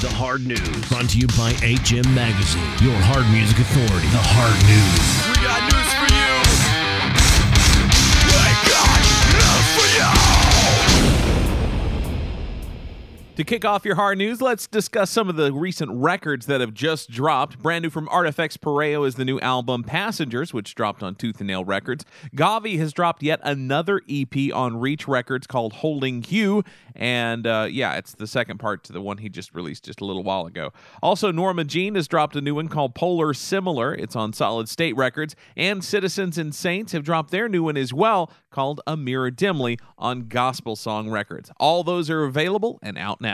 The Hard News, brought to you by HM Magazine, your hard music authority. The Hard News. To kick off your hard news, let's discuss some of the recent records that have just dropped. Brand new from Artifex Pareo is the new album Passengers, which dropped on Tooth and Nail Records. Gawvi has dropped yet another EP on Reach Records called Holding You, and uh, yeah, it's the second part to the one he just released just a little while ago. Also, Norma Jean has dropped a new one called Polar Similar. It's on Solid State Records, and Citizens and Saints have dropped their new one as well called A Mirror Dimly on Gospel Song Records. All those are available and out now.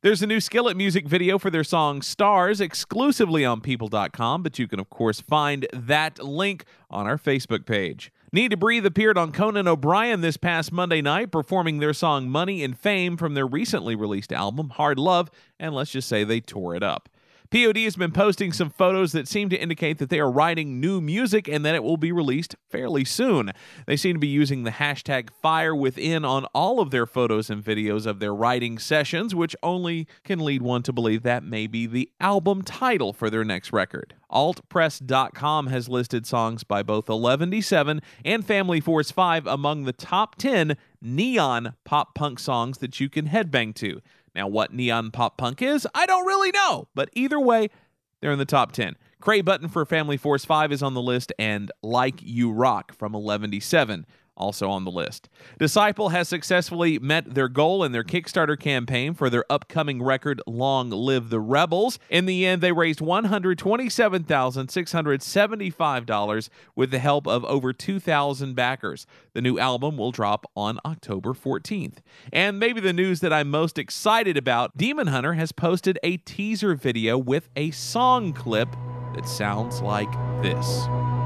There's a new Skillet music video for their song Stars exclusively on people.com, but you can, of course, find that link on our Facebook page. Need to Breathe appeared on Conan O'Brien this past Monday night, performing their song Money and Fame from their recently released album, Hard Love, and let's just say they tore it up. POD has been posting some photos that seem to indicate that they are writing new music and that it will be released fairly soon. They seem to be using the hashtag FireWithin on all of their photos and videos of their writing sessions, which only can lead one to believe that may be the album title for their next record. Altpress.com has listed songs by both 11D7 and Family Force 5 among the top 10 neon pop punk songs that you can headbang to. Now, what neon pop punk is, I don't really know, but either way, they're in the top 10. Cray Button for Family Force 5 is on the list, and Like You Rock from 11D7 also on the list. Disciple has successfully met their goal in their Kickstarter campaign for their upcoming record, Long Live the Rebels. In the end, they raised $127,675 with the help of over 2,000 backers. The new album will drop on October 14th. And maybe the news that I'm most excited about Demon Hunter has posted a teaser video with a song clip that sounds like this.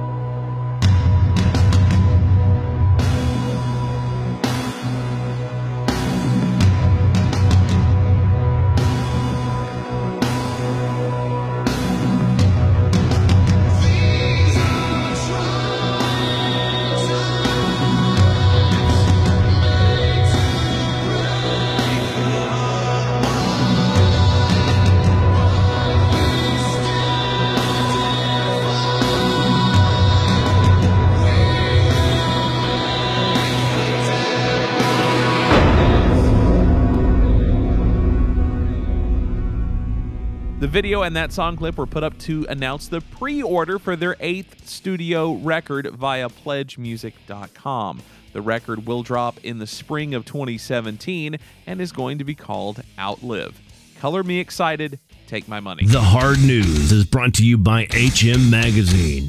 The video and that song clip were put up to announce the pre order for their eighth studio record via pledgemusic.com. The record will drop in the spring of 2017 and is going to be called Outlive. Color me excited, take my money. The Hard News is brought to you by HM Magazine.